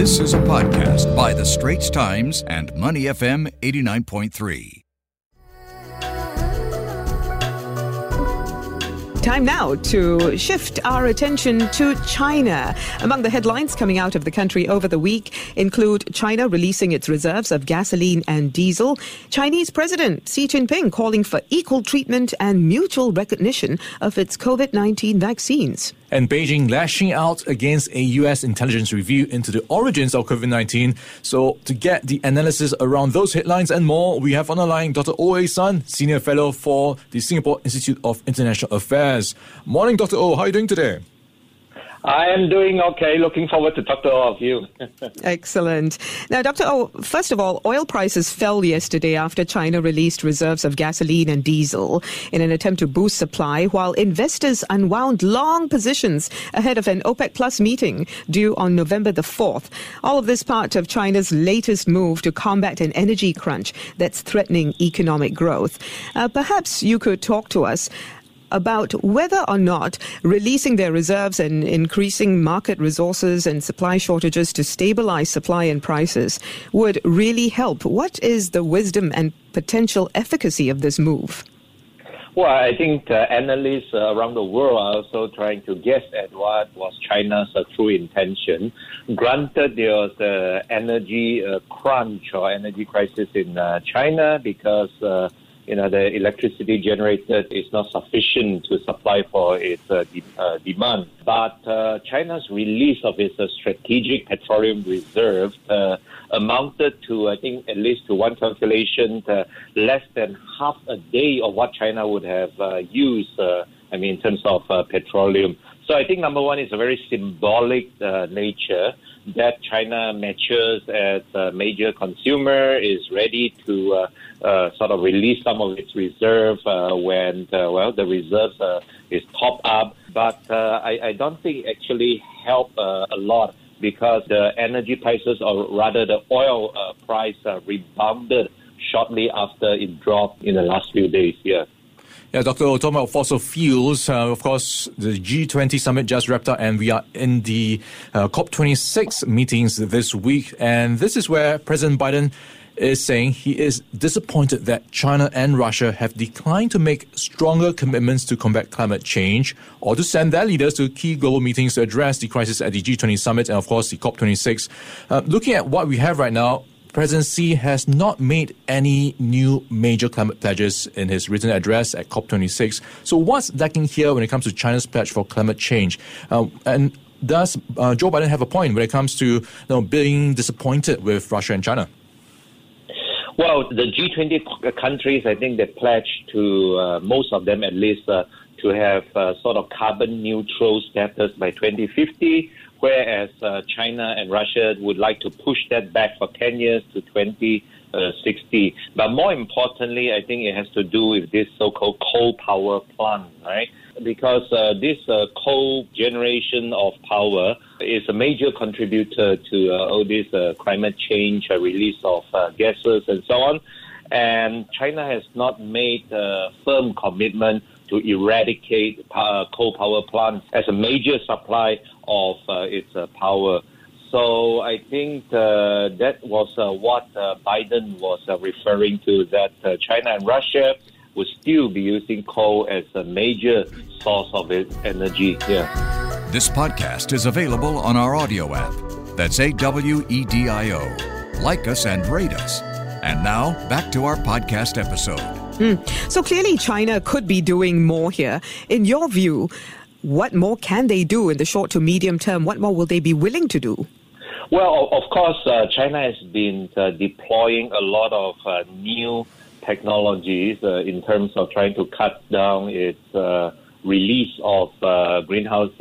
This is a podcast by The Straits Times and Money FM 89.3. Time now to shift our attention to China. Among the headlines coming out of the country over the week include China releasing its reserves of gasoline and diesel, Chinese President Xi Jinping calling for equal treatment and mutual recognition of its COVID 19 vaccines and Beijing lashing out against a U.S. intelligence review into the origins of COVID 19. So, to get the analysis around those headlines and more, we have on the line Dr. O.A. Oh Sun, Senior Fellow for the Singapore Institute of International Affairs. Morning, Dr. O. Oh. How are you doing today? I am doing okay. Looking forward to talk to all of you. Excellent. Now, Dr. O, first of all, oil prices fell yesterday after China released reserves of gasoline and diesel in an attempt to boost supply, while investors unwound long positions ahead of an OPEC Plus meeting due on November the 4th. All of this part of China's latest move to combat an energy crunch that's threatening economic growth. Uh, perhaps you could talk to us about whether or not releasing their reserves and increasing market resources and supply shortages to stabilize supply and prices would really help. What is the wisdom and potential efficacy of this move? Well, I think analysts around the world are also trying to guess at what was China's true intention. Granted, there was an energy uh, crunch or energy crisis in uh, China because uh, you know, the electricity generated is not sufficient to supply for its uh, de- uh, demand. But uh, China's release of its uh, strategic petroleum reserve uh, amounted to, I think, at least to one calculation, uh, less than half a day of what China would have used, I mean, in terms of petroleum. So I think number one is a very symbolic nature that China matures as a major consumer, is ready to uh, uh, sort of release some of its reserve uh, when, well, the reserves is top up. But I, I, don't think it actually help a lot because the energy prices, or rather the oil price, rebounded shortly after it dropped in the last few days here. Yeah, Dr. O, talking about fossil fuels, uh, of course, the G20 summit just wrapped up, and we are in the uh, COP26 meetings this week. And this is where President Biden is saying he is disappointed that China and Russia have declined to make stronger commitments to combat climate change or to send their leaders to key global meetings to address the crisis at the G20 summit and, of course, the COP26. Uh, looking at what we have right now, President Xi has not made any new major climate pledges in his written address at COP26. So, what's lacking here when it comes to China's pledge for climate change? Uh, and does uh, Joe Biden have a point when it comes to you know, being disappointed with Russia and China? Well, the G20 countries, I think they pledged to, uh, most of them at least, uh, to have uh, sort of carbon neutral status by 2050 whereas uh, China and Russia would like to push that back for 10 years to 2060. But more importantly, I think it has to do with this so-called coal power plant, right? Because uh, this uh, coal generation of power is a major contributor to uh, all this uh, climate change, uh, release of gases, and so on. And China has not made a firm commitment to eradicate coal power plants as a major supply of uh, its uh, power. So I think uh, that was what Biden was referring to, that China and Russia would still be using coal as a major source of its energy here. This podcast is available on our audio app. That's A W E D I O. Like us and rate us. And now, back to our podcast episode. Mm. So clearly, China could be doing more here. In your view, what more can they do in the short to medium term? What more will they be willing to do? Well, of course, uh, China has been uh, deploying a lot of uh, new technologies uh, in terms of trying to cut down its uh, release of uh, greenhouse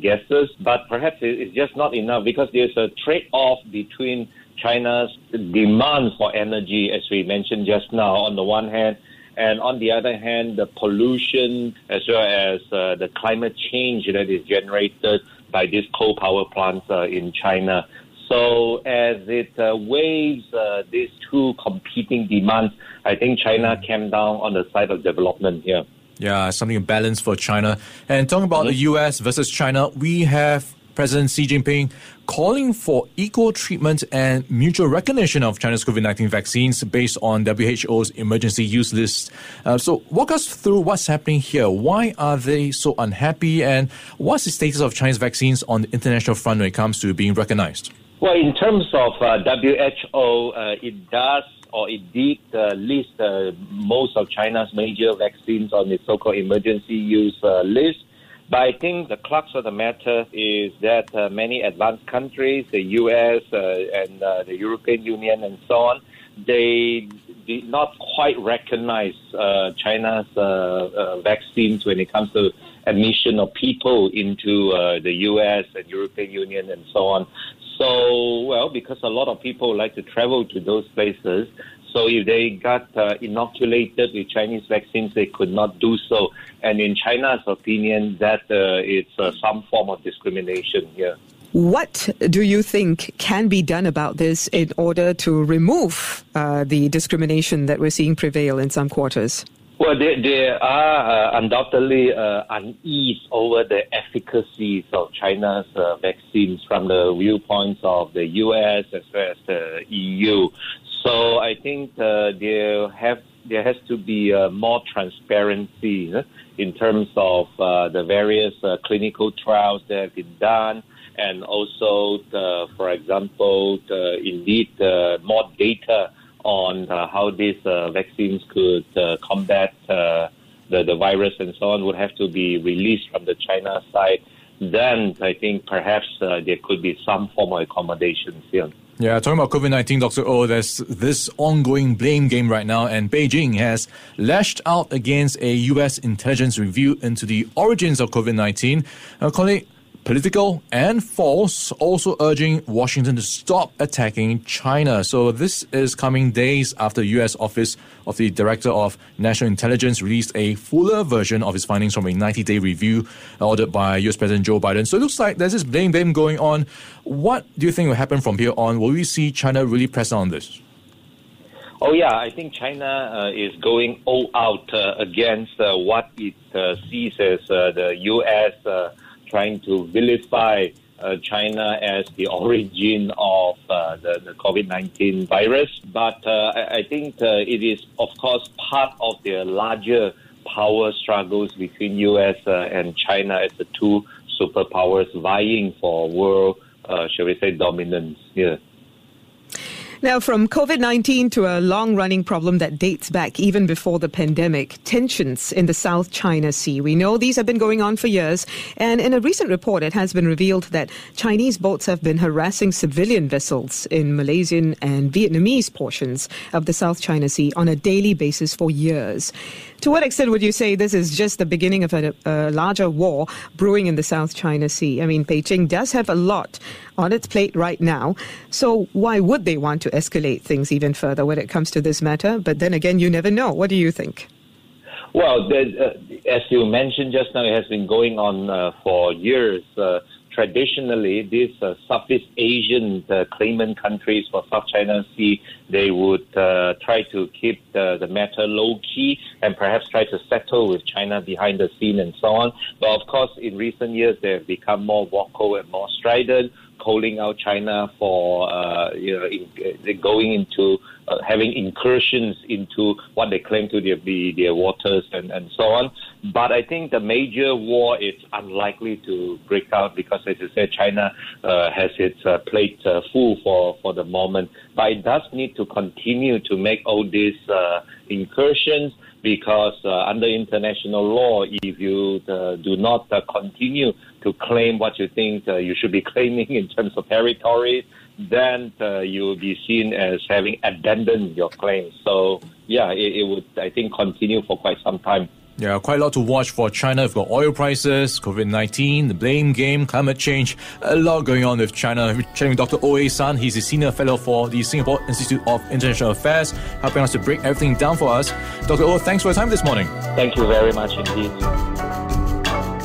gases. But perhaps it's just not enough because there's a trade off between China's demand for energy, as we mentioned just now, on the one hand, and on the other hand, the pollution as well as uh, the climate change that is generated by these coal power plants uh, in China. So as it uh, weighs uh, these two competing demands, I think China came down on the side of development here. Yeah, something balanced for China. And talking about mm-hmm. the U.S. versus China, we have President Xi Jinping calling for equal treatment and mutual recognition of China's COVID 19 vaccines based on WHO's emergency use list. Uh, so, walk us through what's happening here. Why are they so unhappy, and what's the status of Chinese vaccines on the international front when it comes to being recognized? Well, in terms of uh, WHO, uh, it does or it did uh, list uh, most of China's major vaccines on the so-called emergency use uh, list. But I think the crux of the matter is that uh, many advanced countries, the U.S. Uh, and uh, the European Union and so on, they did not quite recognize China's vaccines when it comes to admission of people into the U.S. and European Union and so on. So, well, because a lot of people like to travel to those places, so if they got uh, inoculated with Chinese vaccines, they could not do so. And in China's opinion, that uh, it's uh, some form of discrimination here. What do you think can be done about this in order to remove uh, the discrimination that we're seeing prevail in some quarters? Well, there, there are uh, undoubtedly uh, unease over the efficacy of China's uh, vaccines from the viewpoints of the U.S. as well as the EU. So I think uh, there have there has to be uh, more transparency uh, in terms of uh, the various uh, clinical trials that have been done, and also, the, for example, the, indeed more data on uh, how these uh, vaccines could uh, combat the, the virus and so on would have to be released from the China side. Then I think perhaps there could be some form of accommodation here. Yeah, talking about COVID 19, Dr. O, there's this ongoing blame game right now, and Beijing has lashed out against a U.S. intelligence review into the origins of COVID 19, uh, calling political and false, also urging Washington to stop attacking China. So this is coming days after U.S. Office of the Director of National Intelligence released a fuller version of its findings from a 90-day review ordered by U.S. President Joe Biden. So it looks like there's this blame game going on. What do you think will happen from here on? Will we see China really press on this? Oh yeah, I think China uh, is going all out uh, against uh, what it uh, sees as uh, the U.S trying to vilify uh, China as the origin of uh, the, the COVID 19 virus. But uh, I, I, think uh, it is, of course, part of the larger power struggles between US uh, and China as the two superpowers vying for world, uh, shall we say, dominance here. Now, from COVID 19 to a long running problem that dates back even before the pandemic, tensions in the South China Sea. We know these have been going on for years, and in a recent report, it has been revealed that Chinese boats have been harassing civilian vessels in Malaysian and Vietnamese portions of the South China Sea on a daily basis for years. To what extent would you say this is just the beginning of a, a larger war brewing in the South China Sea? I mean, Beijing does have a lot on its plate right now. So why would they want to escalate things even further when it comes to this matter? But then again, you never know. What do you think? Well, uh, as you mentioned just now, it has been going on uh, for years. Uh, traditionally, these uh, Southeast Asian uh, claimant countries for South China Sea, they would uh, try to keep the, the matter low key and perhaps try to settle with China behind the scene and so on. But of course, in recent years, they have become more vocal and more strident calling out China for uh, you know in, uh, going into uh, having incursions into what they claim to be their waters and, and so on. But I think the major war is unlikely to break out because, as you said, China uh, has its uh, plate uh, full for, for the moment. But it does need to continue to make all these incursions because under international law, if you do not continue to claim what you think uh, you should be claiming in terms of territory, then uh, you will be seen as having abandoned your claim. So, yeah, it, it would, I think, continue for quite some time. Yeah, quite a lot to watch for China. We've got oil prices, COVID 19, the blame game, climate change, a lot going on with China. We're chatting with Dr. O.A. San. He's a senior fellow for the Singapore Institute of International Affairs, helping us to break everything down for us. Dr. O, thanks for your time this morning. Thank you very much indeed.